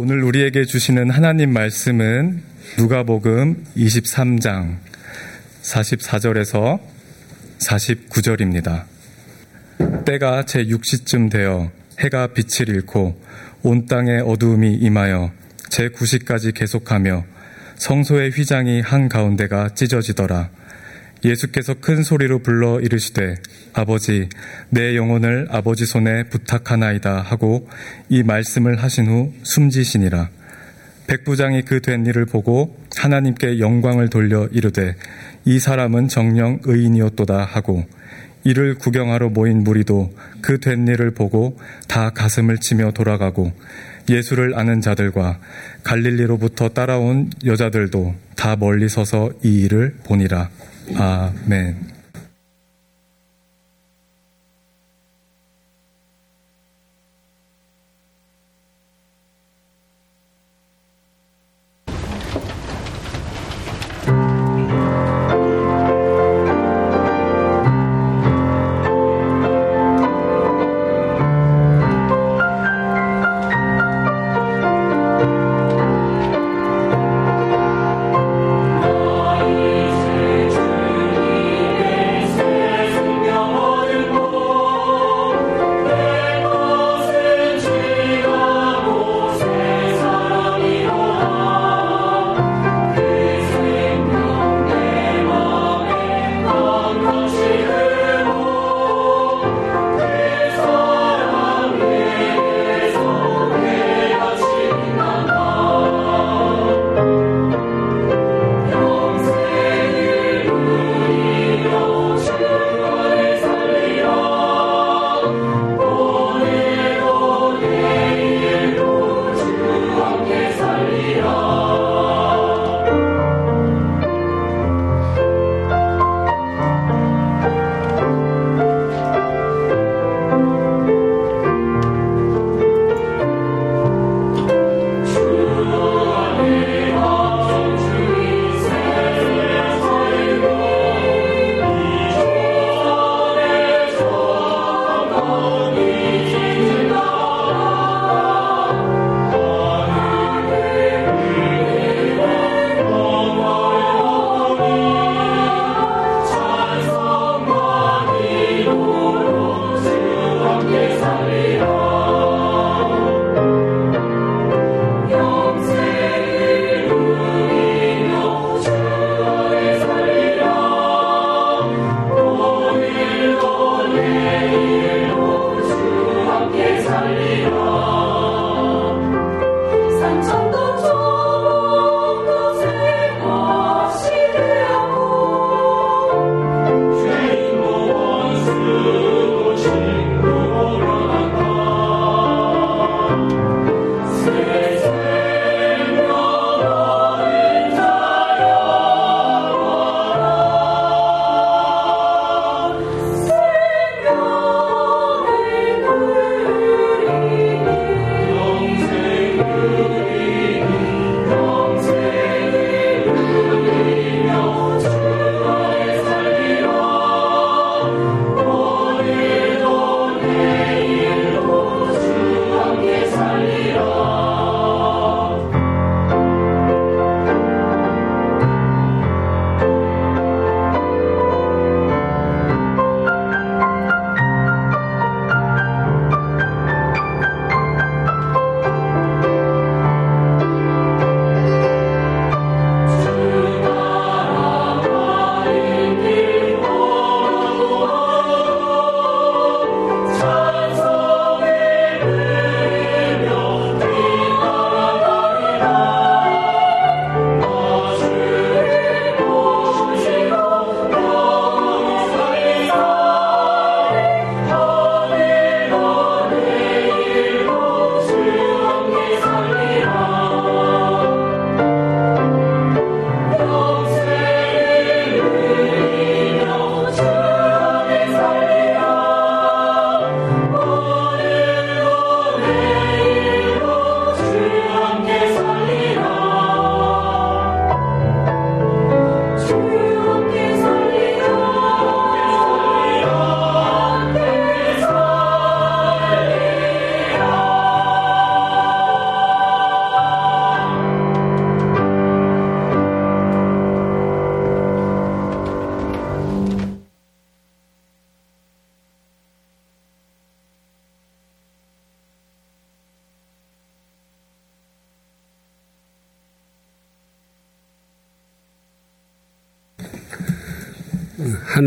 오늘 우리에게 주시는 하나님 말씀은 누가복음 23장 44절에서 49절입니다. 때가 제 6시쯤 되어 해가 빛을 잃고 온 땅에 어두움이 임하여 제 9시까지 계속하며 성소의 휘장이 한 가운데가 찢어지더라. 예수께서 큰 소리로 불러 이르시되 아버지 내 영혼을 아버지 손에 부탁하나이다 하고 이 말씀을 하신 후 숨지시니라 백부장이 그 된 일을 보고 하나님께 영광을 돌려 이르되 이 사람은 정령 의인이었도다 하고 이를 구경하러 모인 무리도 그 된 일을 보고 다 가슴을 치며 돌아가고 예수를 아는 자들과 갈릴리로부터 따라온 여자들도 다 멀리 서서 이 일을 보니라. 아멘.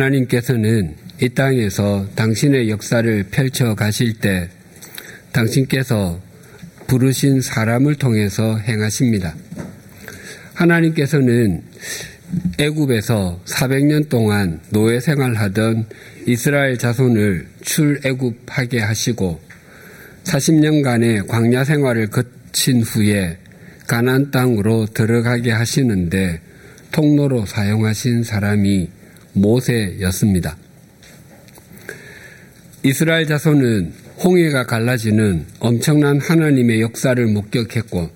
하나님께서는 이 땅에서 당신의 역사를 펼쳐 가실 때 당신께서 부르신 사람을 통해서 행하십니다. 하나님께서는 애굽에서 400년 동안 노예 생활하던 이스라엘 자손을 출애굽하게 하시고 40년간의 광야 생활을 거친 후에 가나안 땅으로 들어가게 하시는데 통로로 사용하신 사람이 모세였습니다. 이스라엘 자손은 홍해가 갈라지는 엄청난 하나님의 역사를 목격했고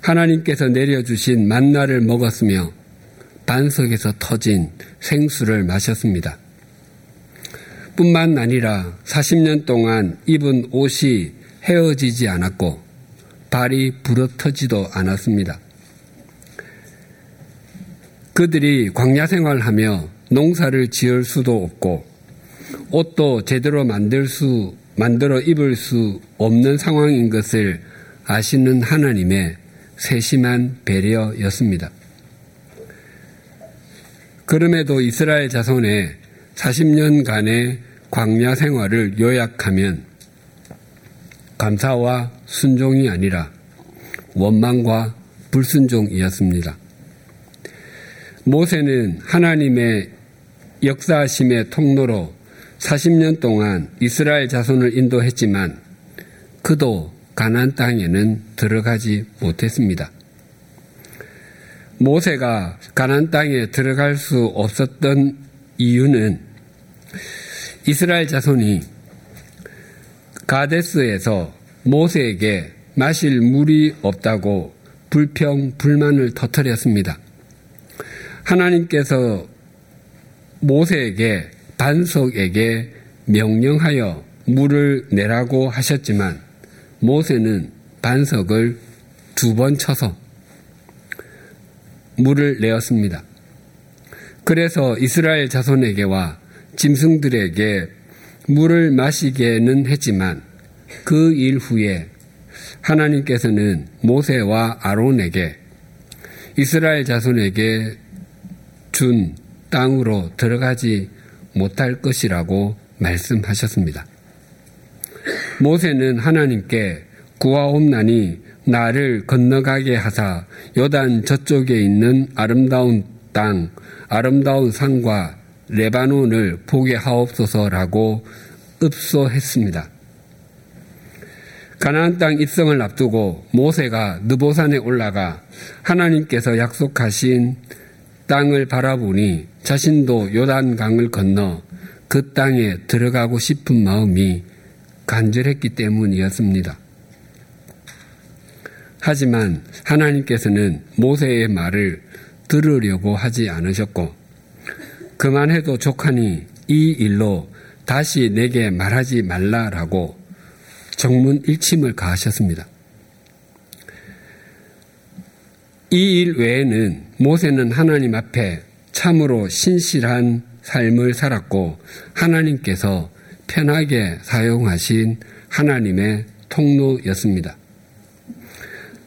하나님께서 내려주신 만나를 먹었으며 반석에서 터진 생수를 마셨습니다. 뿐만 아니라 40년 동안 입은 옷이 헤어지지 않았고 발이 부러터지도 않았습니다. 그들이 광야 생활하며 농사를 지을 수도 없고 옷도 제대로 만들 수 만들어 입을 수 없는 상황인 것을 아시는 하나님의 세심한 배려였습니다. 그럼에도 이스라엘 자손의 40년간의 광야 생활을 요약하면 감사와 순종이 아니라 원망과 불순종이었습니다. 모세는 하나님의 역사심의 통로로 40년 동안 이스라엘 자손을 인도했지만 그도 가난 땅에는 들어가지 못했습니다. 모세가 가난 땅에 들어갈 수 없었던 이유는 이스라엘 자손이 가데스에서 모세에게 마실 물이 없다고 불평, 불만을 터뜨렸습니다. 하나님께서 모세에게 반석에게 명령하여 물을 내라고 하셨지만 모세는 반석을 두 번 쳐서 물을 내었습니다. 그래서 이스라엘 자손에게와 짐승들에게 물을 마시게는 했지만 그 일 후에 하나님께서는 모세와 아론에게 이스라엘 자손에게 준 땅으로 들어가지 못할 것이라고 말씀하셨습니다. 모세는 하나님께 구하옵나니 나를 건너가게 하사 요단 저쪽에 있는 아름다운 땅, 아름다운 산과 레바논을 보게 하옵소서라고 읍소했습니다. 가나안 땅 입성을 앞두고 모세가 느보산에 올라가 하나님께서 약속하신 땅을 바라보니 자신도 요단강을 건너 그 땅에 들어가고 싶은 마음이 간절했기 때문이었습니다. 하지만 하나님께서는 모세의 말을 들으려고 하지 않으셨고 그만해도 족하니 이 일로 다시 내게 말하지 말라라고 정문 일침을 가하셨습니다. 이 일 외에는 모세는 하나님 앞에 참으로 신실한 삶을 살았고 하나님께서 편하게 사용하신 하나님의 통로였습니다.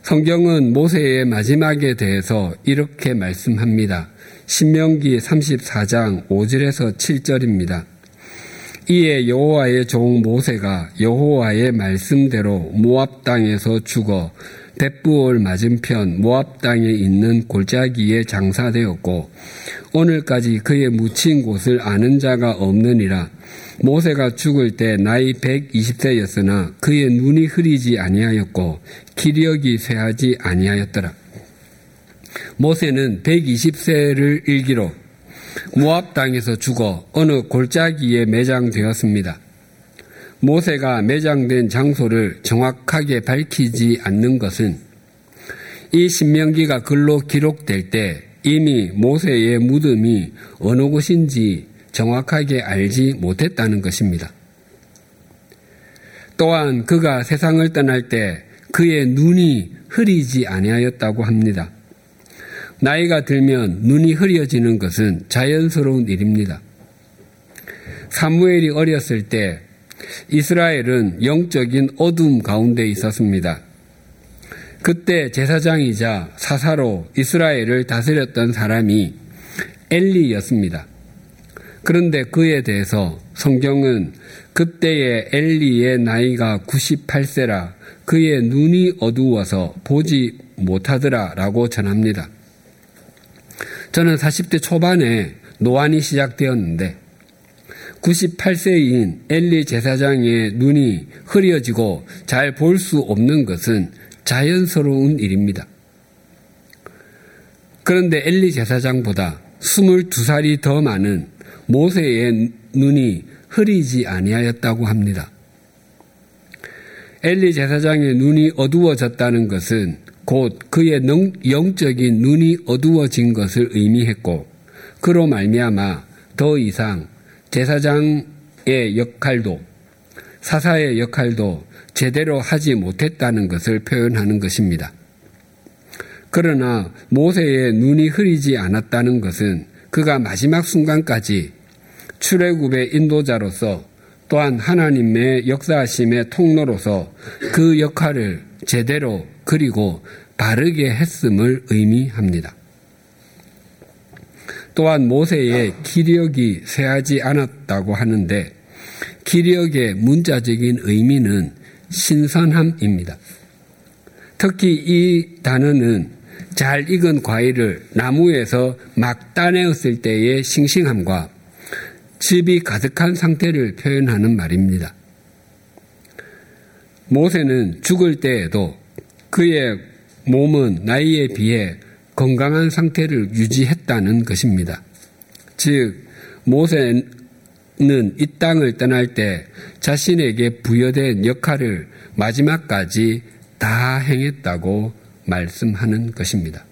성경은 모세의 마지막에 대해서 이렇게 말씀합니다. 신명기 34장 5절에서 7절입니다. 이에 여호와의 종 모세가 여호와의 말씀대로 모압 땅에서 죽어 벳부올 맞은편 모압 땅에 있는 골짜기에 장사되었고 오늘까지 그의 묻힌 곳을 아는 자가 없느니라 모세가 죽을 때 나이 120세였으나 그의 눈이 흐리지 아니하였고 기력이 쇠하지 아니하였더라. 모세는 120세를 일기로 모압 땅에서 죽어 어느 골짜기에 매장되었습니다. 모세가 매장된 장소를 정확하게 밝히지 않는 것은 이 신명기가 글로 기록될 때 이미 모세의 무덤이 어느 곳인지 정확하게 알지 못했다는 것입니다. 또한 그가 세상을 떠날 때 그의 눈이 흐리지 아니하였다고 합니다. 나이가 들면 눈이 흐려지는 것은 자연스러운 일입니다. 사무엘이 어렸을 때 이스라엘은 영적인 어둠 가운데 있었습니다. 그때 제사장이자 사사로 이스라엘을 다스렸던 사람이 엘리였습니다. 그런데 그에 대해서 성경은 그때의 엘리의 나이가 98세라 그의 눈이 어두워서 보지 못하더라 라고 전합니다. 저는 40대 초반에 노안이 시작되었는데 98세인 엘리 제사장의 눈이 흐려지고 잘 볼 수 없는 것은 자연스러운 일입니다. 그런데 엘리 제사장보다 22살이 더 많은 모세의 눈이 흐리지 아니하였다고 합니다. 엘리 제사장의 눈이 어두워졌다는 것은 곧 그의 영적인 눈이 어두워진 것을 의미했고 그로 말미암아 더 이상 제사장의 역할도 사사의 역할도 제대로 하지 못했다는 것을 표현하는 것입니다. 그러나 모세의 눈이 흐리지 않았다는 것은 그가 마지막 순간까지 출애굽의 인도자로서 또한 하나님의 역사하심의 통로로서 그 역할을 제대로 그리고 바르게 했음을 의미합니다. 또한 모세의 기력이 쇠하지 않았다고 하는데 기력의 문자적인 의미는 신선함입니다. 특히 이 단어는 잘 익은 과일을 나무에서 막 따내었을 때의 싱싱함과 즙이 가득한 상태를 표현하는 말입니다. 모세는 죽을 때에도 그의 몸은 나이에 비해 건강한 상태를 유지했다는 것입니다. 즉, 모세는 이 땅을 떠날 때 자신에게 부여된 역할을 마지막까지 다 행했다고 말씀하는 것입니다.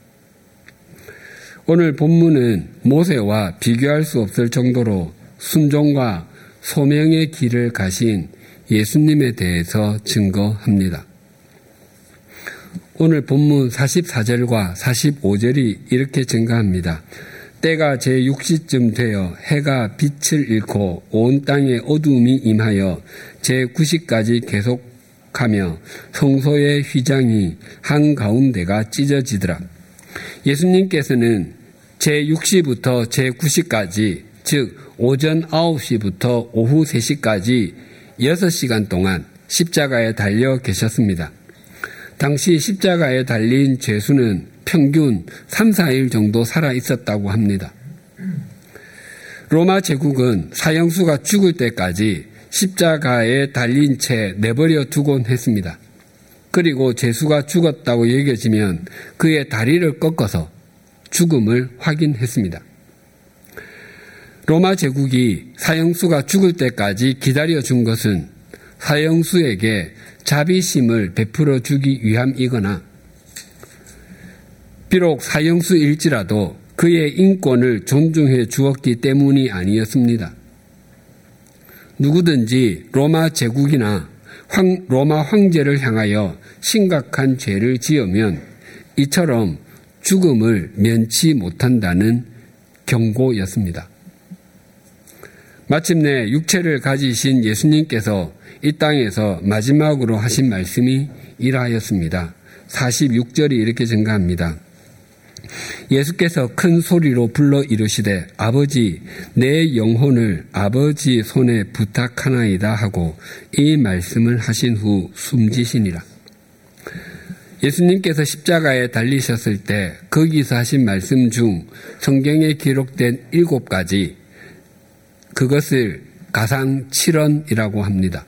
오늘 본문은 모세와 비교할 수 없을 정도로 순종과 소명의 길을 가신 예수님에 대해서 증거합니다. 오늘 본문 44절과 45절이 이렇게 증가합니다. 때가 제6시쯤 되어 해가 빛을 잃고 온 땅에 어둠이 임하여 제9시까지 계속하며 성소의 휘장이 한가운데가 찢어지더라. 예수님께서는 제6시부터 제9시까지 즉 오전 9시부터 오후 3시까지 6시간 동안 십자가에 달려 계셨습니다. 당시 십자가에 달린 죄수는 평균 3, 4일 정도 살아 있었다고 합니다. 로마 제국은 사형수가 죽을 때까지 십자가에 달린 채 내버려 두곤 했습니다. 그리고 죄수가 죽었다고 여겨지면 그의 다리를 꺾어서 죽음을 확인했습니다. 로마 제국이 사형수가 죽을 때까지 기다려 준 것은 사형수에게 자비심을 베풀어 주기 위함이거나 비록 사형수일지라도 그의 인권을 존중해 주었기 때문이 아니었습니다. 누구든지 로마 제국이나 황, 로마 황제를 향하여 심각한 죄를 지으면 이처럼 죽음을 면치 못한다는 경고였습니다. 마침내 육체를 가지신 예수님께서 이 땅에서 마지막으로 하신 말씀이 이러하였습니다. 46절이 이렇게 증가합니다. 예수께서 큰 소리로 불러 이르시되 아버지 내 영혼을 아버지 손에 부탁하나이다 하고 이 말씀을 하신 후 숨지시니라. 예수님께서 십자가에 달리셨을 때 거기서 하신 말씀 중 성경에 기록된 일곱 가지 그것을 가상 7원이라고 합니다.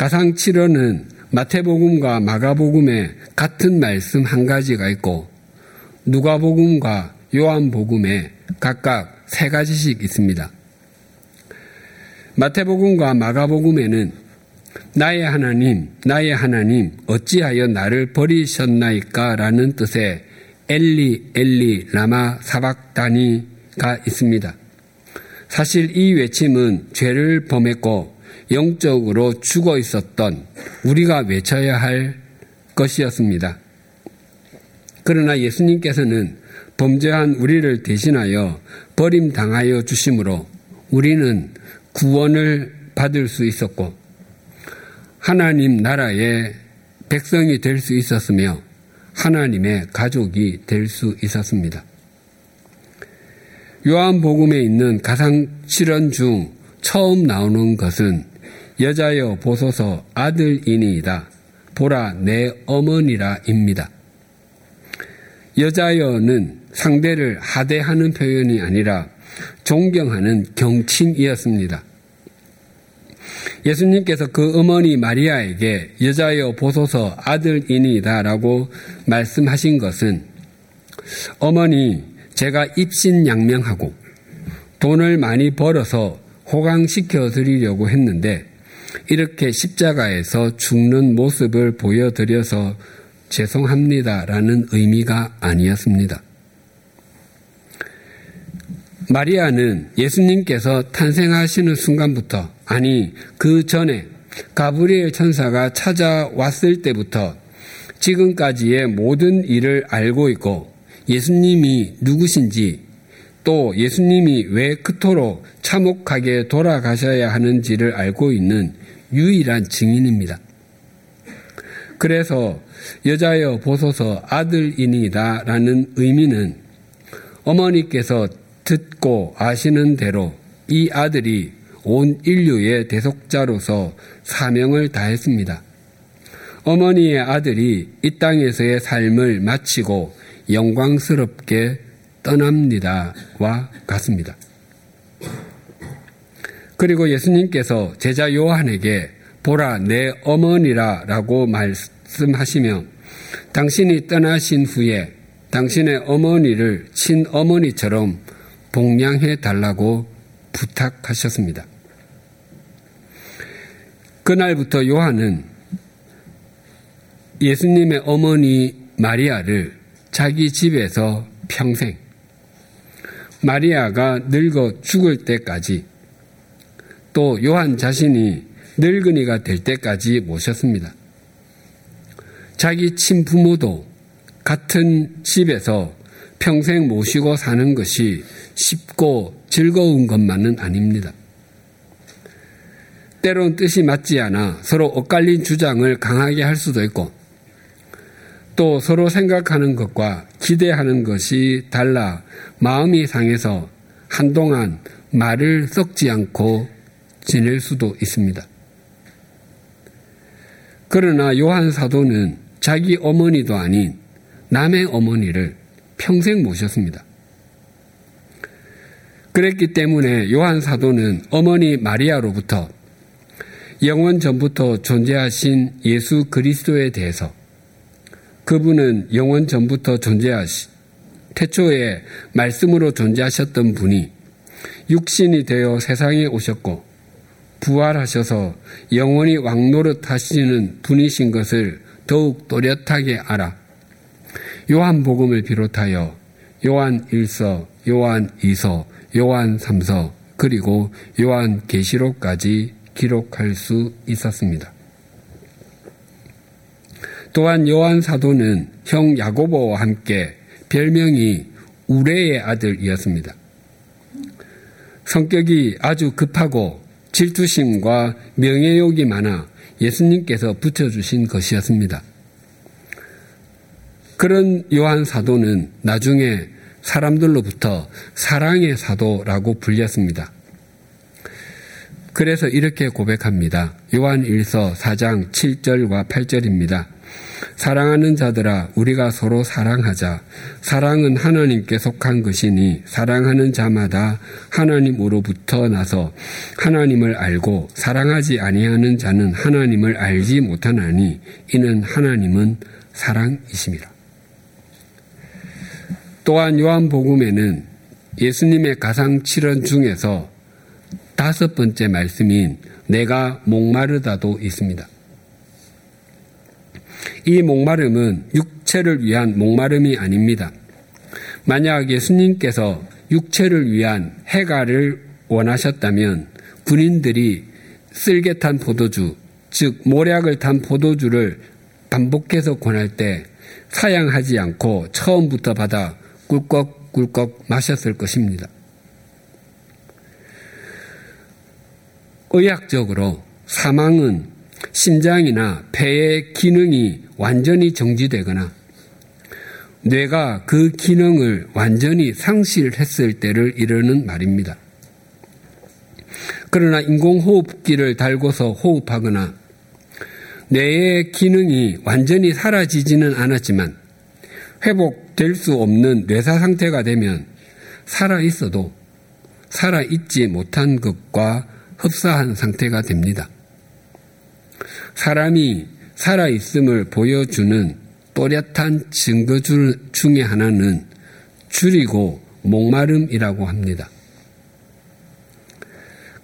가상 7원은 마태복음과 마가복음에 같은 말씀 한 가지가 있고 누가복음과 요한복음에 각각 세 가지씩 있습니다. 마태복음과 마가복음에는 나의 하나님, 나의 하나님, 어찌하여 나를 버리셨나이까? 라는 뜻의 엘리, 엘리, 라마, 사박다니가 있습니다. 사실 이 외침은 죄를 범했고 영적으로 죽어 있었던 우리가 외쳐야 할 것이었습니다. 그러나 예수님께서는 범죄한 우리를 대신하여 버림당하여 주심으로 우리는 구원을 받을 수 있었고 하나님 나라의 백성이 될 수 있었으며 하나님의 가족이 될 수 있었습니다. 요한복음에 있는 가상 칠언 중 처음 나오는 것은 여자여 보소서 아들이니이다. 보라 내 어머니라입니다. 여자여는 상대를 하대하는 표현이 아니라 존경하는 경칭이었습니다. 예수님께서 그 어머니 마리아에게 여자여 보소서 아들이니이다라고 말씀하신 것은 어머니 제가 입신양명하고 돈을 많이 벌어서 호강시켜 드리려고 했는데 이렇게 십자가에서 죽는 모습을 보여드려서 죄송합니다라는 의미가 아니었습니다. 마리아는 예수님께서 탄생하시는 순간부터 아니 그 전에 가브리엘 천사가 찾아왔을 때부터 지금까지의 모든 일을 알고 있고 예수님이 누구신지 또 예수님이 왜 그토록 참혹하게 돌아가셔야 하는지를 알고 있는 유일한 증인입니다. 그래서 여자여 보소서 아들이니다 라는 의미는 어머니께서 듣고 아시는 대로 이 아들이 온 인류의 대속자로서 사명을 다했습니다. 어머니의 아들이 이 땅에서의 삶을 마치고 영광스럽게 떠납니다와 같습니다. 그리고 예수님께서 제자 요한에게 보라 내 어머니라 라고 말씀하시며 당신이 떠나신 후에 당신의 어머니를 친어머니처럼 복양해 달라고 부탁하셨습니다. 그날부터 요한은 예수님의 어머니 마리아를 자기 집에서 평생 마리아가 늙어 죽을 때까지 또 요한 자신이 늙은이가 될 때까지 모셨습니다. 자기 친부모도 같은 집에서 평생 모시고 사는 것이 쉽고 즐거운 것만은 아닙니다. 때론 뜻이 맞지 않아 서로 엇갈린 주장을 강하게 할 수도 있고 또 서로 생각하는 것과 기대하는 것이 달라 마음이 상해서 한동안 말을 섞지 않고 지낼 수도 있습니다. 그러나 요한 사도는 자기 어머니도 아닌 남의 어머니를 평생 모셨습니다. 그랬기 때문에 요한 사도는 어머니 마리아로부터 영원 전부터 존재하신 예수 그리스도에 대해서 그분은 영원 전부터 존재하시 태초에 말씀으로 존재하셨던 분이 육신이 되어 세상에 오셨고 부활하셔서 영원히 왕노릇 하시는 분이신 것을 더욱 또렷하게 알아 요한복음을 비롯하여 요한 1서, 요한 2서, 요한 3서, 그리고 요한 계시록까지 기록할 수 있었습니다. 또한 요한 사도는 형 야고보와 함께 별명이 우레의 아들이었습니다. 성격이 아주 급하고 질투심과 명예욕이 많아 예수님께서 붙여주신 것이었습니다. 그런 요한 사도는 나중에 사람들로부터 사랑의 사도라고 불렸습니다. 그래서 이렇게 고백합니다. 요한 1서 4장 7절과 8절입니다. 사랑하는 자들아 우리가 서로 사랑하자. 사랑은 하나님께 속한 것이니 사랑하는 자마다 하나님으로부터 나서 하나님을 알고 사랑하지 아니하는 자는 하나님을 알지 못하나니 이는 하나님은 사랑이심이라. 또한 요한복음에는 예수님의 가상 7원 중에서 다섯 번째 말씀인 내가 목마르다도 있습니다. 이 목마름은 육체를 위한 목마름이 아닙니다. 만약 예수님께서 육체를 위한 해가를 원하셨다면 군인들이 쓸개 탄 포도주, 즉 모략을 탄 포도주를 반복해서 권할 때 사양하지 않고 처음부터 받아 꿀꺽꿀꺽 마셨을 것입니다. 의학적으로 사망은 심장이나 폐의 기능이 완전히 정지되거나 뇌가 그 기능을 완전히 상실했을 때를 이르는 말입니다. 그러나 인공호흡기를 달고서 호흡하거나 뇌의 기능이 완전히 사라지지는 않았지만 회복될 수 없는 뇌사 상태가 되면 살아 있어도 살아 있지 못한 것과 흡사한 상태가 됩니다. 사람이 살아 있음을 보여주는 또렷한 증거 중의 하나는 줄이고 목마름이라고 합니다.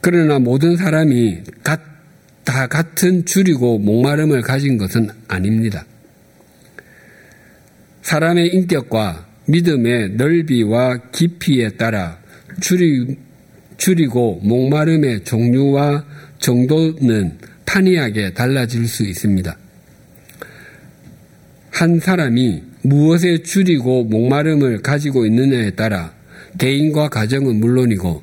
그러나 모든 사람이 다 같은 줄이고 목마름을 가진 것은 아닙니다. 사람의 인격과 믿음의 넓이와 깊이에 따라 줄이, 줄이고 목마름의 종류와 정도는 판이하게 달라질 수 있습니다. 한 사람이 무엇에 줄이고 목마름을 가지고 있느냐에 따라 개인과 가정은 물론이고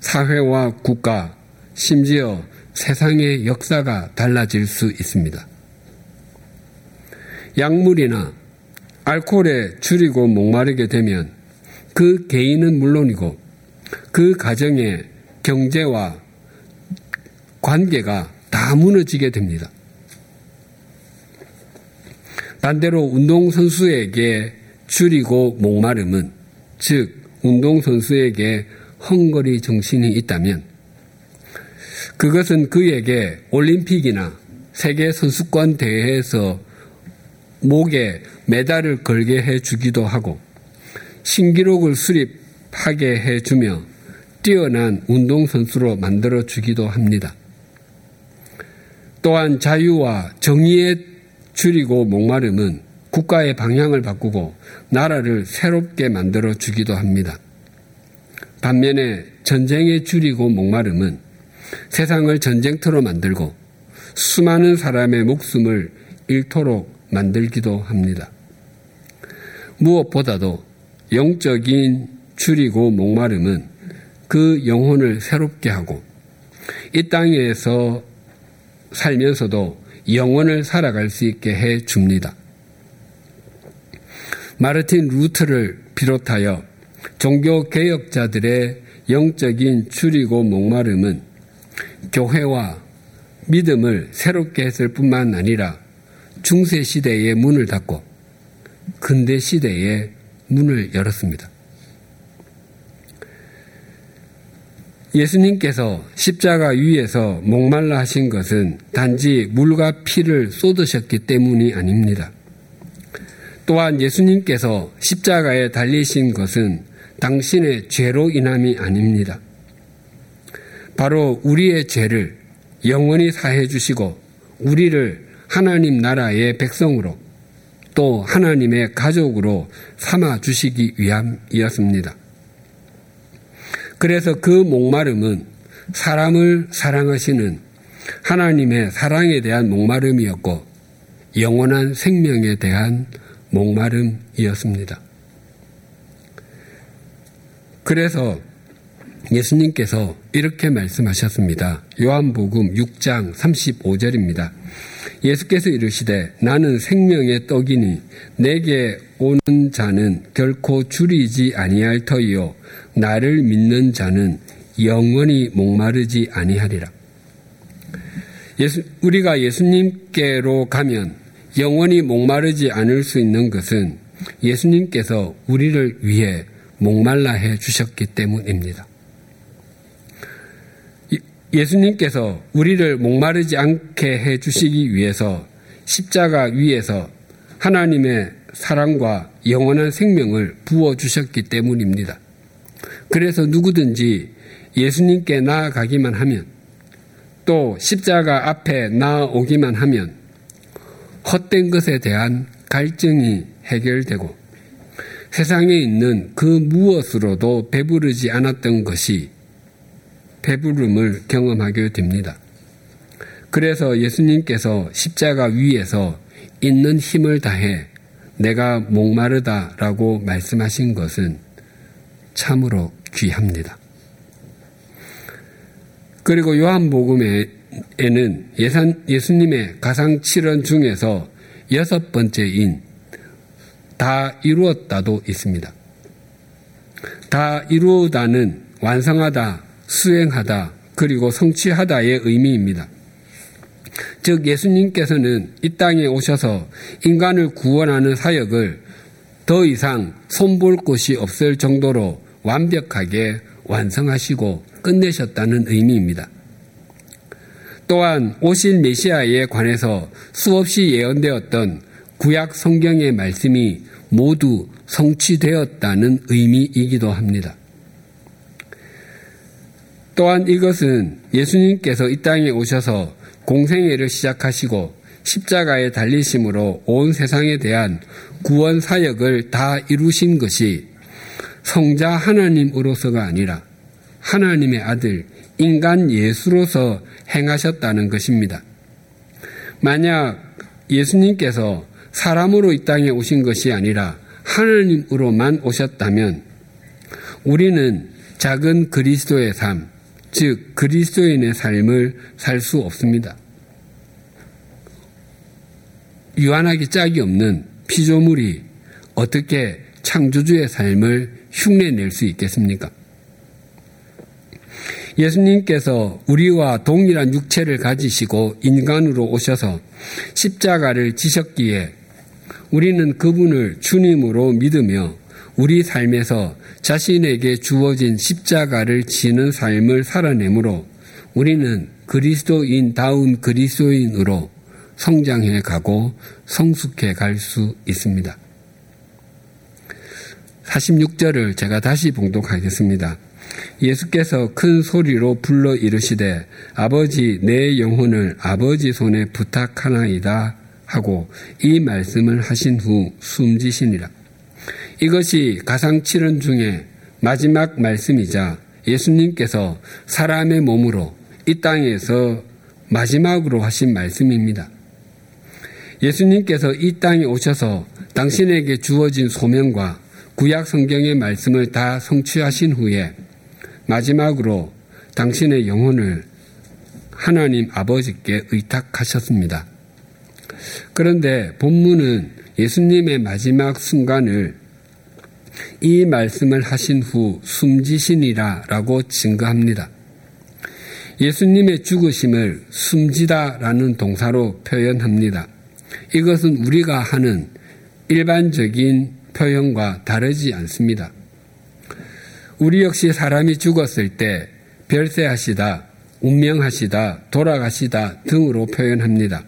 사회와 국가, 심지어 세상의 역사가 달라질 수 있습니다. 약물이나 알코올에 줄이고 목마르게 되면 그 개인은 물론이고 그 가정의 경제와 관계가 다 무너지게 됩니다. 반대로 운동선수에게 줄이고 목마름은 즉 운동선수에게 헝거리 정신이 있다면 그것은 그에게 올림픽이나 세계 선수권 대회에서 목에 메달을 걸게 해 주기도 하고 신기록을 수립하게 해 주며 뛰어난 운동선수로 만들어 주기도 합니다. 또한 자유와 정의에 줄이고 목마름은 국가의 방향을 바꾸고 나라를 새롭게 만들어 주기도 합니다. 반면에 전쟁에 줄이고 목마름은 세상을 전쟁터로 만들고 수많은 사람의 목숨을 잃도록 만들기도 합니다. 무엇보다도 영적인 줄이고 목마름은 그 영혼을 새롭게 하고 이 땅에서 살면서도 영혼을 살아갈 수 있게 해 줍니다. 마르틴 루트를 비롯하여 종교 개혁자들의 영적인 줄이고 목마름은 교회와 믿음을 새롭게 했을 뿐만 아니라 중세 시대의 문을 닫고 근대 시대의 문을 열었습니다. 예수님께서 십자가 위에서 목말라 하신 것은 단지 물과 피를 쏟으셨기 때문이 아닙니다. 또한 예수님께서 십자가에 달리신 것은 당신의 죄로 인함이 아닙니다. 바로 우리의 죄를 영원히 사해 주시고 우리를 하나님 나라의 백성으로 또 하나님의 가족으로 삼아 주시기 위함이었습니다. 그래서 그 목마름은 사람을 사랑하시는 하나님의 사랑에 대한 목마름이었고 영원한 생명에 대한 목마름이었습니다. 그래서 예수님께서 이렇게 말씀하셨습니다. 요한복음 6장 35절입니다. 예수께서 이르시되 나는 생명의 떡이니 내게 오는 자는 결코 줄이지 아니할 터이요 나를 믿는 자는 영원히 목마르지 아니하리라. 예수, 우리가 예수님께로 가면 영원히 목마르지 않을 수 있는 것은 예수님께서 우리를 위해 목말라 해 주셨기 때문입니다. 예수님께서 우리를 목마르지 않게 해 주시기 위해서 십자가 위에서 하나님의 사랑과 영원한 생명을 부어 주셨기 때문입니다. 그래서 누구든지 예수님께 나아가기만 하면 또 십자가 앞에 나아오기만 하면 헛된 것에 대한 갈증이 해결되고 세상에 있는 그 무엇으로도 배부르지 않았던 것이 배부름을 경험하게 됩니다. 그래서 예수님께서 십자가 위에서 있는 힘을 다해 내가 목마르다라고 말씀하신 것은 참으로 귀합니다. 그리고 요한복음에는 예수님의 가상 7원 중에서 여섯 번째인 다 이루었다도 있습니다. 다 이루다는 완성하다, 수행하다, 그리고 성취하다의 의미입니다. 즉 예수님께서는 이 땅에 오셔서 인간을 구원하는 사역을 더 이상 손볼 곳이 없을 정도로 완벽하게 완성하시고 끝내셨다는 의미입니다. 또한 오실 메시아에 관해서 수없이 예언되었던 구약 성경의 말씀이 모두 성취되었다는 의미이기도 합니다. 또한 이것은 예수님께서 이 땅에 오셔서 공생애를 시작하시고 십자가에 달리심으로 온 세상에 대한 구원 사역을 다 이루신 것이 성자 하나님으로서가 아니라 하나님의 아들 인간 예수로서 행하셨다는 것입니다. 만약 예수님께서 사람으로 이 땅에 오신 것이 아니라 하나님으로만 오셨다면 우리는 작은 그리스도의 삶, 즉 그리스도인의 삶을 살 수 없습니다. 유한하기 짝이 없는 피조물이 어떻게 창조주의 삶을 흉내낼 수 있겠습니까? 예수님께서 우리와 동일한 육체를 가지시고 인간으로 오셔서 십자가를 지셨기에 우리는 그분을 주님으로 믿으며 우리 삶에서 자신에게 주어진 십자가를 지는 삶을 살아내므로 우리는 그리스도인다운 그리스도인으로 성장해 가고 성숙해 갈 수 있습니다. 46절을 제가 다시 봉독하겠습니다. 예수께서 큰 소리로 불러 이르시되 아버지 내 영혼을 아버지 손에 부탁하나이다 하고 이 말씀을 하신 후 숨지시니라. 이것이 가상칠언 중에 마지막 말씀이자 예수님께서 사람의 몸으로 이 땅에서 마지막으로 하신 말씀입니다. 예수님께서 이 땅에 오셔서 당신에게 주어진 소명과 구약 성경의 말씀을 다 성취하신 후에 마지막으로 당신의 영혼을 하나님 아버지께 의탁하셨습니다. 그런데 본문은 예수님의 마지막 순간을 이 말씀을 하신 후 숨지시니라 라고 증거합니다. 예수님의 죽으심을 숨지다 라는 동사로 표현합니다. 이것은 우리가 하는 일반적인 표현과 다르지 않습니다. 우리 역시 사람이 죽었을 때 별세하시다, 운명하시다, 돌아가시다 등으로 표현합니다.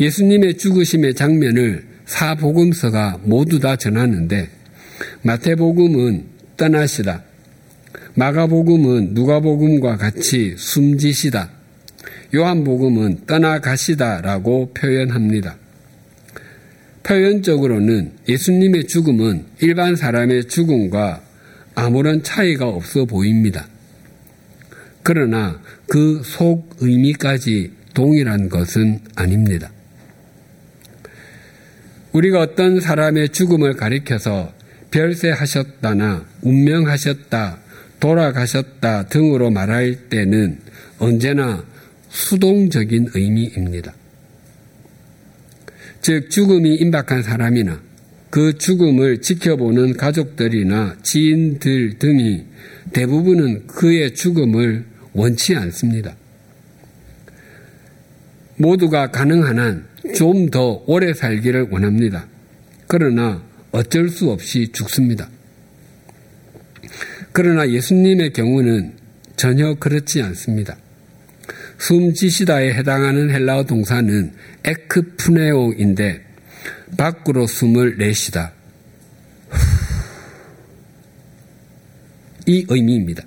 예수님의 죽으심의 장면을 사복음서가 모두 다 전하는데 마태복음은 떠나시다. 마가복음은 누가복음과 같이 숨지시다. 요한복음은 떠나가시다라고 표현합니다. 표현적으로는 예수님의 죽음은 일반 사람의 죽음과 아무런 차이가 없어 보입니다. 그러나 그 속 의미까지 동일한 것은 아닙니다. 우리가 어떤 사람의 죽음을 가리켜서 별세하셨다나 운명하셨다, 돌아가셨다 등으로 말할 때는 언제나 수동적인 의미입니다. 즉, 죽음이 임박한 사람이나 그 죽음을 지켜보는 가족들이나 지인들 등이 대부분은 그의 죽음을 원치 않습니다. 모두가 가능한 한 좀 더 오래 살기를 원합니다. 그러나 어쩔 수 없이 죽습니다. 그러나 예수님의 경우는 전혀 그렇지 않습니다. 숨지시다에 해당하는 헬라어 동사는 에크푸네오인데 밖으로 숨을 내시다. 이 의미입니다.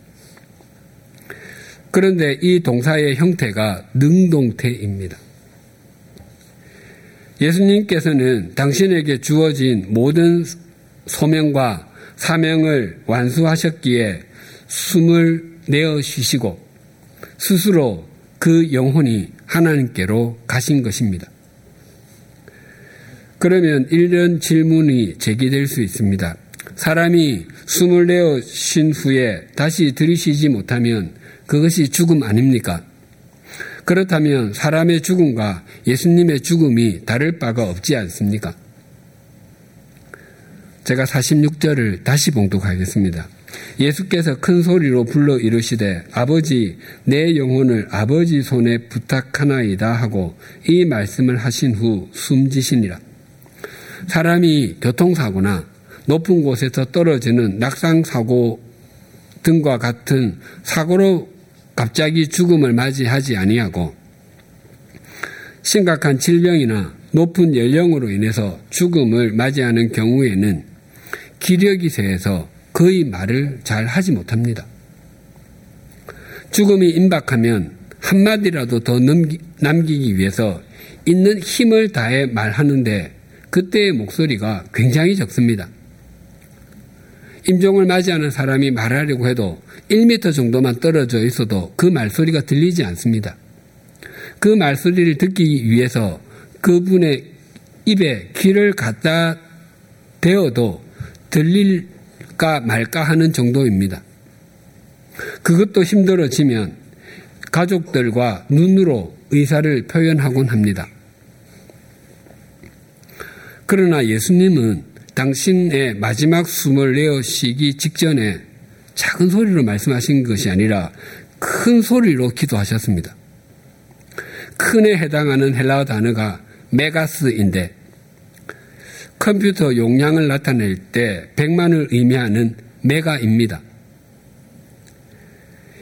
그런데 이 동사의 형태가 능동태입니다. 예수님께서는 당신에게 주어진 모든 소명과 사명을 완수하셨기에 숨을 내어 쉬시고 스스로 그 영혼이 하나님께로 가신 것입니다. 그러면 이런 질문이 제기될 수 있습니다. 사람이 숨을 내어 쉰 후에 다시 들이쉬지 못하면 그것이 죽음 아닙니까? 그렇다면 사람의 죽음과 예수님의 죽음이 다를 바가 없지 않습니까? 제가 46절을 다시 봉독하겠습니다. 예수께서 큰 소리로 불러 이르시되 아버지 내 영혼을 아버지 손에 부탁하나이다 하고 이 말씀을 하신 후 숨지시니라. 사람이 교통사고나 높은 곳에서 떨어지는 낙상사고 등과 같은 사고로 갑자기 죽음을 맞이하지 아니하고 심각한 질병이나 높은 연령으로 인해서 죽음을 맞이하는 경우에는 기력이 세해서 거의 말을 잘 하지 못합니다. 죽음이 임박하면 한마디라도 더 넘기, 남기기 위해서 있는 힘을 다해 말하는데 그때의 목소리가 굉장히 적습니다. 임종을 맞이하는 사람이 말하려고 해도 1미터 정도만 떨어져 있어도 그 말소리가 들리지 않습니다. 그 말소리를 듣기 위해서 그분의 입에 귀를 갖다 대어도 들릴까 말까 하는 정도입니다. 그것도 힘들어지면 가족들과 눈으로 의사를 표현하곤 합니다. 그러나 예수님은 당신의 마지막 숨을 내어 쉬기 직전에 작은 소리로 말씀하신 것이 아니라 큰 소리로 기도하셨습니다. 큰에 해당하는 헬라어 단어가 메가스인데 컴퓨터 용량을 나타낼 때 100만을 의미하는 메가입니다.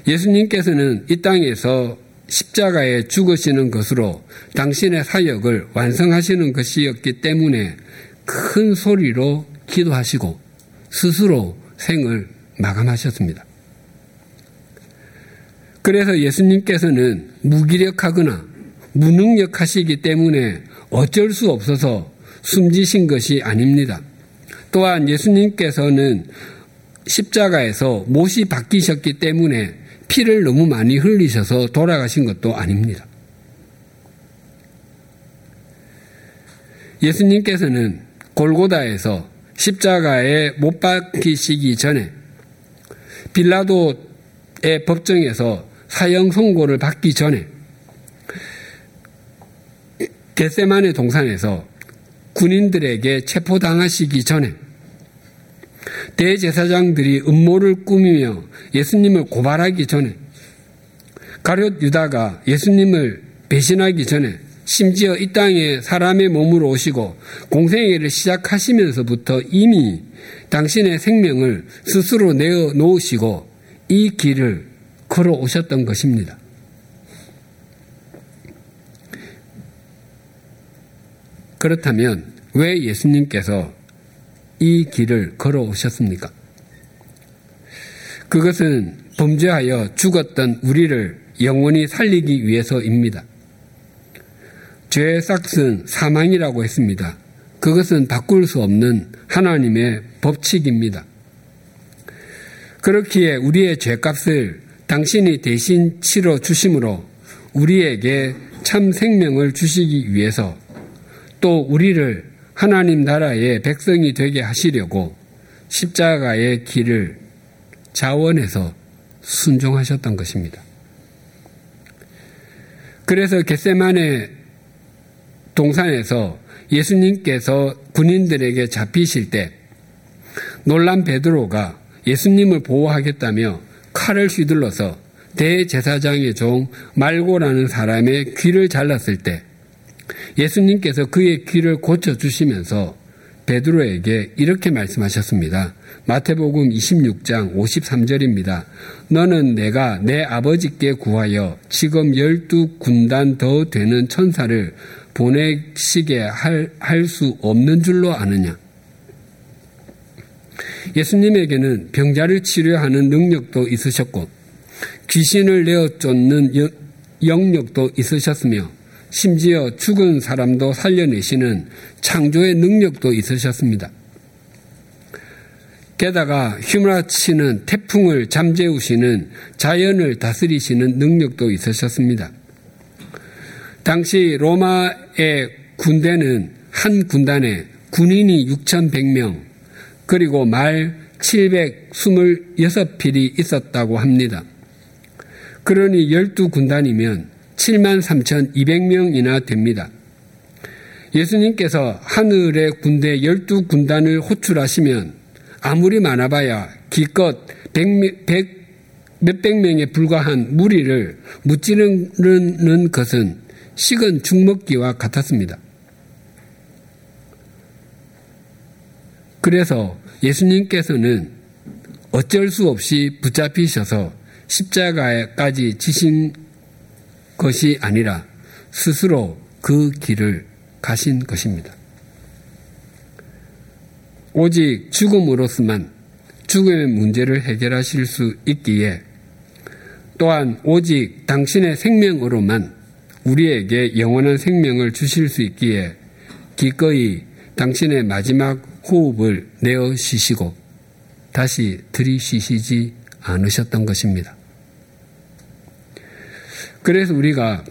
예수님께서는 이 땅에서 십자가에 죽으시는 것으로 당신의 사역을 완성하시는 것이었기 때문에 큰 소리로 기도하시고 스스로 생을 마감하셨습니다. 그래서 예수님께서는 무기력하거나 무능력하시기 때문에 어쩔 수 없어서 숨지신 것이 아닙니다. 또한 예수님께서는 십자가에서 못이 바뀌셨기 때문에 피를 너무 많이 흘리셔서 돌아가신 것도 아닙니다. 예수님께서는 골고다에서 십자가에 못 박히시기 전에 빌라도의 법정에서 사형 선고를 받기 전에 겟세만의 동산에서 군인들에게 체포당하시기 전에 대제사장들이 음모를 꾸미며 예수님을 고발하기 전에 가룟 유다가 예수님을 배신하기 전에 심지어 이 땅에 사람의 몸으로 오시고 공생애를 시작하시면서부터 이미 당신의 생명을 스스로 내어 놓으시고 이 길을 걸어 오셨던 것입니다. 그렇다면 왜 예수님께서 이 길을 걸어 오셨습니까? 그것은 범죄하여 죽었던 우리를 영원히 살리기 위해서입니다. 죄의 싹은 사망이라고 했습니다. 그것은 바꿀 수 없는 하나님의 법칙입니다. 그렇기에 우리의 죄값을 당신이 대신 치러 주심으로 우리에게 참 생명을 주시기 위해서 또 우리를 하나님 나라의 백성이 되게 하시려고 십자가의 길을 자원해서 순종하셨던 것입니다. 그래서 겟세만의 동산에서 예수님께서 군인들에게 잡히실 때 놀란 베드로가 예수님을 보호하겠다며 칼을 휘둘러서 대제사장의 종 말고라는 사람의 귀를 잘랐을 때 예수님께서 그의 귀를 고쳐 주시면서 베드로에게 이렇게 말씀하셨습니다. 마태복음 26장 53절입니다. 너는 내가 내 아버지께 구하여 지금 열두 군단 더 되는 천사를 보내시게 할 수 없는 줄로 아느냐? 예수님에게는 병자를 치료하는 능력도 있으셨고 귀신을 내어 쫓는 영역도 있으셨으며 심지어 죽은 사람도 살려내시는 창조의 능력도 있으셨습니다. 게다가 휘몰아치는 태풍을 잠재우시는 자연을 다스리시는 능력도 있으셨습니다. 당시 로마의 군대는 한 군단에 군인이 6,100명, 그리고 말 726필이 있었다고 합니다. 그러니 12군단이면 7만 3,200명이나 됩니다. 예수님께서 하늘의 군대 열두 군단을 호출하시면 아무리 많아봐야 기껏 백, 백, 몇백 명에 불과한 무리를 무찌르는 것은 식은 죽먹기와 같았습니다. 그래서 예수님께서는 어쩔 수 없이 붙잡히셔서 십자가까지 지신 것이 아니라 스스로 그 길을 가신 것입니다. 오직 죽음으로서만 죽음의 문제를 해결하실 수 있기에 또한 오직 당신의 생명으로만 우리에게 영원한 생명을 주실 수 있기에 기꺼이 당신의 마지막 호흡을 내어 쉬시고 다시 들이쉬시지 않으셨던 것입니다. 그래서 우리가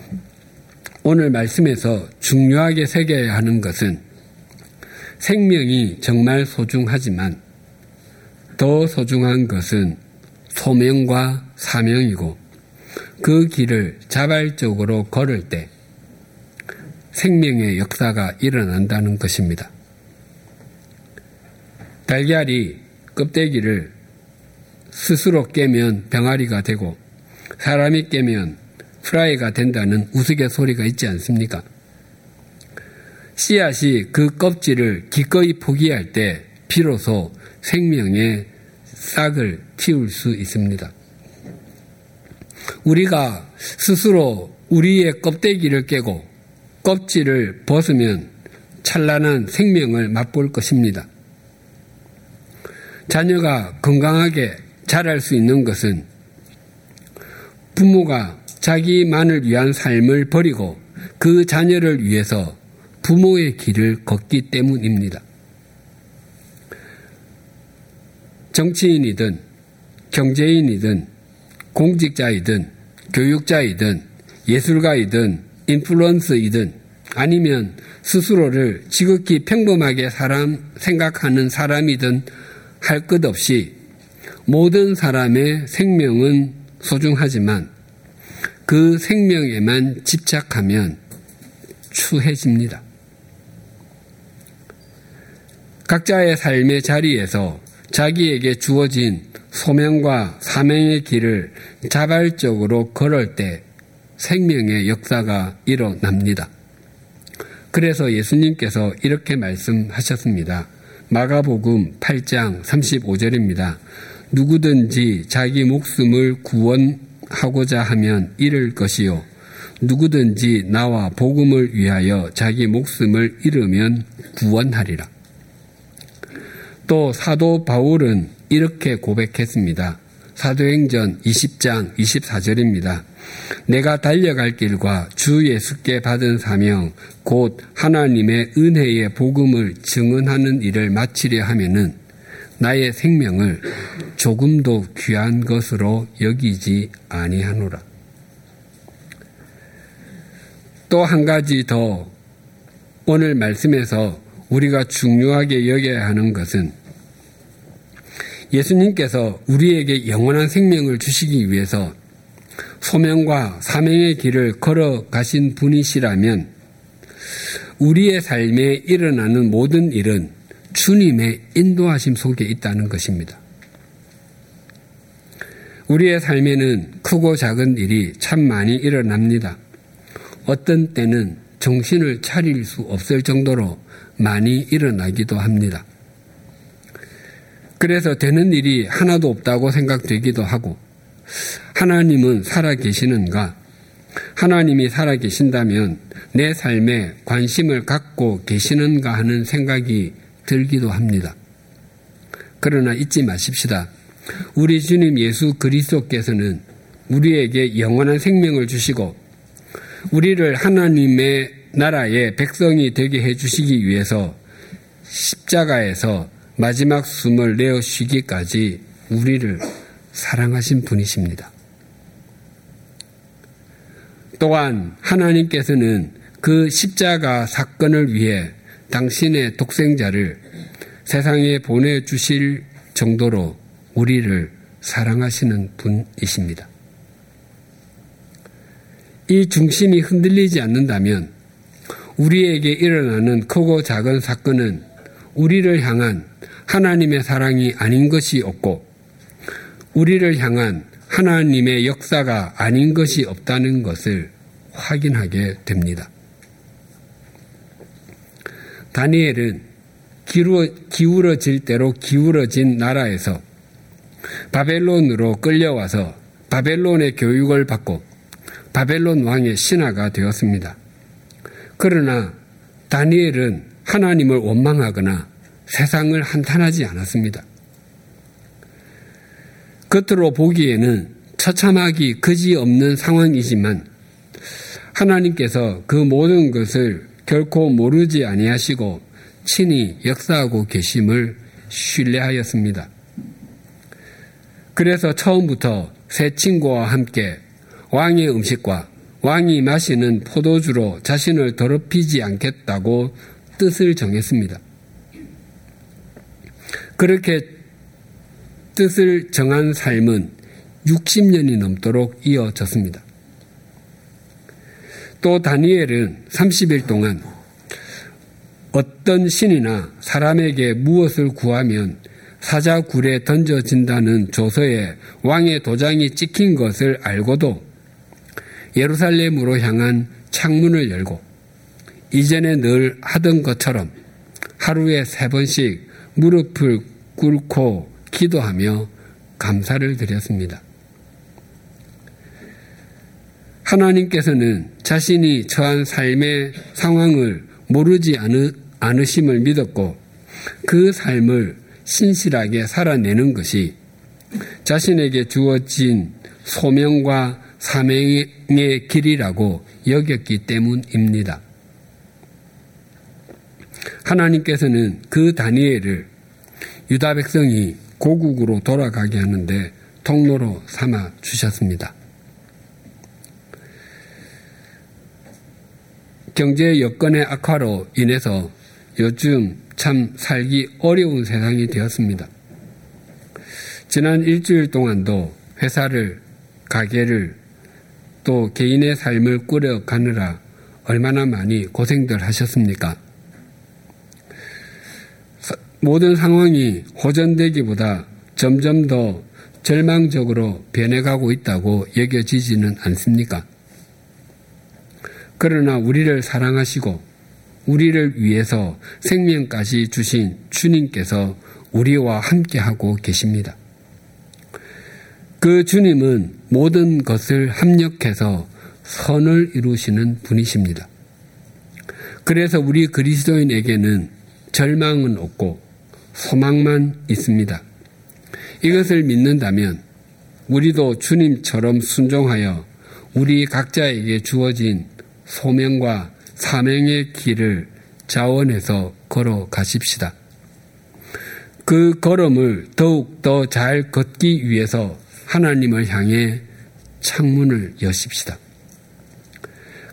오늘 말씀에서 중요하게 새겨야 하는 것은 생명이 정말 소중하지만 더 소중한 것은 소명과 사명이고 그 길을 자발적으로 걸을 때 생명의 역사가 일어난다는 것입니다. 달걀이 껍데기를 스스로 깨면 병아리가 되고 사람이 깨면 프라이가 된다는 우스갯소리가 있지 않습니까? 씨앗이 그 껍질을 기꺼이 포기할 때 비로소 생명의 싹을 키울 수 있습니다. 우리가 스스로 우리의 껍데기를 깨고 껍질을 벗으면 찬란한 생명을 맛볼 것입니다. 자녀가 건강하게 자랄 수 있는 것은 부모가 자기만을 위한 삶을 버리고 그 자녀를 위해서 부모의 길을 걷기 때문입니다. 정치인이든 경제인이든 공직자이든 교육자이든 예술가이든 인플루언서이든 아니면 스스로를 지극히 평범하게 사람 생각하는 사람이든 할 것 없이 모든 사람의 생명은 소중하지만 그 생명에만 집착하면 추해집니다. 각자의 삶의 자리에서 자기에게 주어진 소명과 사명의 길을 자발적으로 걸을 때 생명의 역사가 일어납니다. 그래서 예수님께서 이렇게 말씀하셨습니다. 마가복음 8장 35절입니다. 누구든지 자기 목숨을 구원하고자 하면 잃을 것이요. 누구든지 나와 복음을 위하여 자기 목숨을 잃으면 구원하리라. 또 사도 바울은 이렇게 고백했습니다. 사도행전 20장 24절입니다. 내가 달려갈 길과 주 예수께 받은 사명, 곧 하나님의 은혜의 복음을 증언하는 일을 마치려 하면은 나의 생명을 조금도 귀한 것으로 여기지 아니하노라. 또 한 가지 더 오늘 말씀에서 우리가 중요하게 여겨야 하는 것은 예수님께서 우리에게 영원한 생명을 주시기 위해서 소명과 사명의 길을 걸어가신 분이시라면 우리의 삶에 일어나는 모든 일은 주님의 인도하심 속에 있다는 것입니다. 우리의 삶에는 크고 작은 일이 참 많이 일어납니다. 어떤 때는 정신을 차릴 수 없을 정도로 많이 일어나기도 합니다. 그래서 되는 일이 하나도 없다고 생각되기도 하고 하나님은 살아 계시는가? 하나님이 살아 계신다면 내 삶에 관심을 갖고 계시는가 하는 생각이 들기도 합니다. 그러나 잊지 마십시다. 우리 주님 예수 그리스도께서는 우리에게 영원한 생명을 주시고 우리를 하나님의 나라의 백성이 되게 해 주시기 위해서 십자가에서 마지막 숨을 내어 쉬기까지 우리를 사랑하신 분이십니다. 또한 하나님께서는 그 십자가 사건을 위해 당신의 독생자를 세상에 보내주실 정도로 우리를 사랑하시는 분이십니다. 이 중심이 흔들리지 않는다면 우리에게 일어나는 크고 작은 사건은 우리를 향한 하나님의 사랑이 아닌 것이 없고 우리를 향한 하나님의 역사가 아닌 것이 없다는 것을 확인하게 됩니다. 다니엘은 기울어질 대로 기울어진 나라에서 바벨론으로 끌려와서 바벨론의 교육을 받고 바벨론 왕의 신하가 되었습니다. 그러나 다니엘은 하나님을 원망하거나 세상을 한탄하지 않았습니다. 겉으로 보기에는 처참하기 그지없는 상황이지만 하나님께서 그 모든 것을 결코 모르지 아니하시고 친히 역사하고 계심을 신뢰하였습니다. 그래서 처음부터 새 친구와 함께 왕의 음식과 왕이 마시는 포도주로 자신을 더럽히지 않겠다고 뜻을 정했습니다. 그렇게 뜻을 정한 삶은 60년이 넘도록 이어졌습니다. 또 다니엘은 30일 동안 어떤 신이나 사람에게 무엇을 구하면 사자굴에 던져진다는 조서에 왕의 도장이 찍힌 것을 알고도 예루살렘으로 향한 창문을 열고 이전에 늘 하던 것처럼 하루에 세 번씩 무릎을 꿇고 기도하며 감사를 드렸습니다. 하나님께서는 자신이 처한 삶의 상황을 모르지 않으, 심을 믿었고 그 삶을 신실하게 살아내는 것이 자신에게 주어진 소명과 사명의 길이라고 여겼기 때문입니다. 하나님께서는 그 다니엘을 유다 백성이 고국으로 돌아가게 하는데 통로로 삼아 주셨습니다. 경제 여건의 악화로 인해서 요즘 참 살기 어려운 세상이 되었습니다. 지난 일주일 동안도 회사를, 가게를, 또 개인의 삶을 꾸려가느라 얼마나 많이 고생들 하셨습니까? 모든 상황이 호전되기보다 점점 더 절망적으로 변해가고 있다고 여겨지지는 않습니까? 그러나 우리를 사랑하시고 우리를 위해서 생명까지 주신 주님께서 우리와 함께하고 계십니다. 그 주님은 모든 것을 합력해서 선을 이루시는 분이십니다. 그래서 우리 그리스도인에게는 절망은 없고 소망만 있습니다. 이것을 믿는다면 우리도 주님처럼 순종하여 우리 각자에게 주어진 소명과 사명의 길을 자원해서 걸어 가십시다. 그 걸음을 더욱 더 잘 걷기 위해서 하나님을 향해 창문을 여십시다.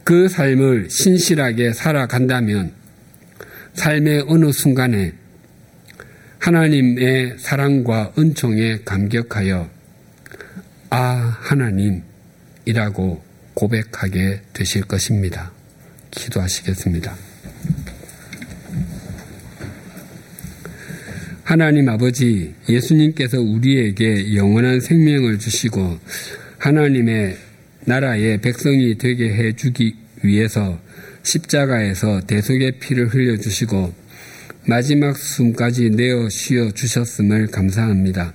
그 삶을 신실하게 살아간다면 삶의 어느 순간에 하나님의 사랑과 은총에 감격하여 아, 하나님이라고 고백하게 되실 것입니다. 기도하시겠습니다. 하나님 아버지, 예수님께서 우리에게 영원한 생명을 주시고 하나님의 나라의 백성이 되게 해 주기 위해서 십자가에서 대속의 피를 흘려 주시고 마지막 숨까지 내어 쉬어 주셨음을 감사합니다.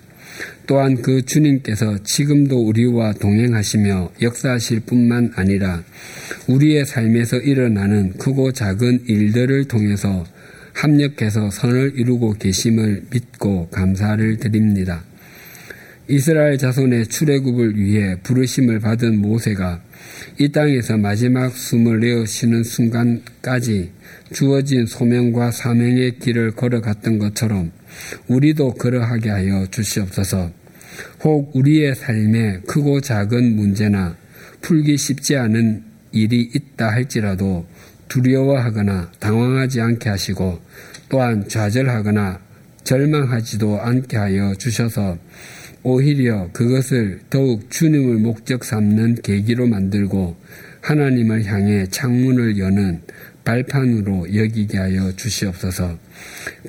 또한 그 주님께서 지금도 우리와 동행하시며 역사하실 뿐만 아니라 우리의 삶에서 일어나는 크고 작은 일들을 통해서 합력해서 선을 이루고 계심을 믿고 감사를 드립니다. 이스라엘 자손의 출애굽을 위해 부르심을 받은 모세가 이 땅에서 마지막 숨을 내어 쉬는 순간까지 주어진 소명과 사명의 길을 걸어갔던 것처럼 우리도 그러하게 하여 주시옵소서. 혹 우리의 삶에 크고 작은 문제나 풀기 쉽지 않은 일이 있다 할지라도 두려워하거나 당황하지 않게 하시고 또한 좌절하거나 절망하지도 않게 하여 주셔서 오히려 그것을 더욱 주님을 목적 삼는 계기로 만들고 하나님을 향해 창문을 여는 발판으로 여기게 하여 주시옵소서.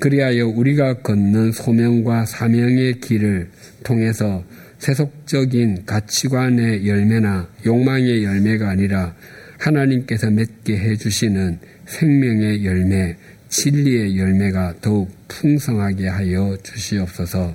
그리하여 우리가 걷는 소명과 사명의 길을 통해서 세속적인 가치관의 열매나 욕망의 열매가 아니라 하나님께서 맺게 해주시는 생명의 열매, 진리의 열매가 더욱 풍성하게 하여 주시옵소서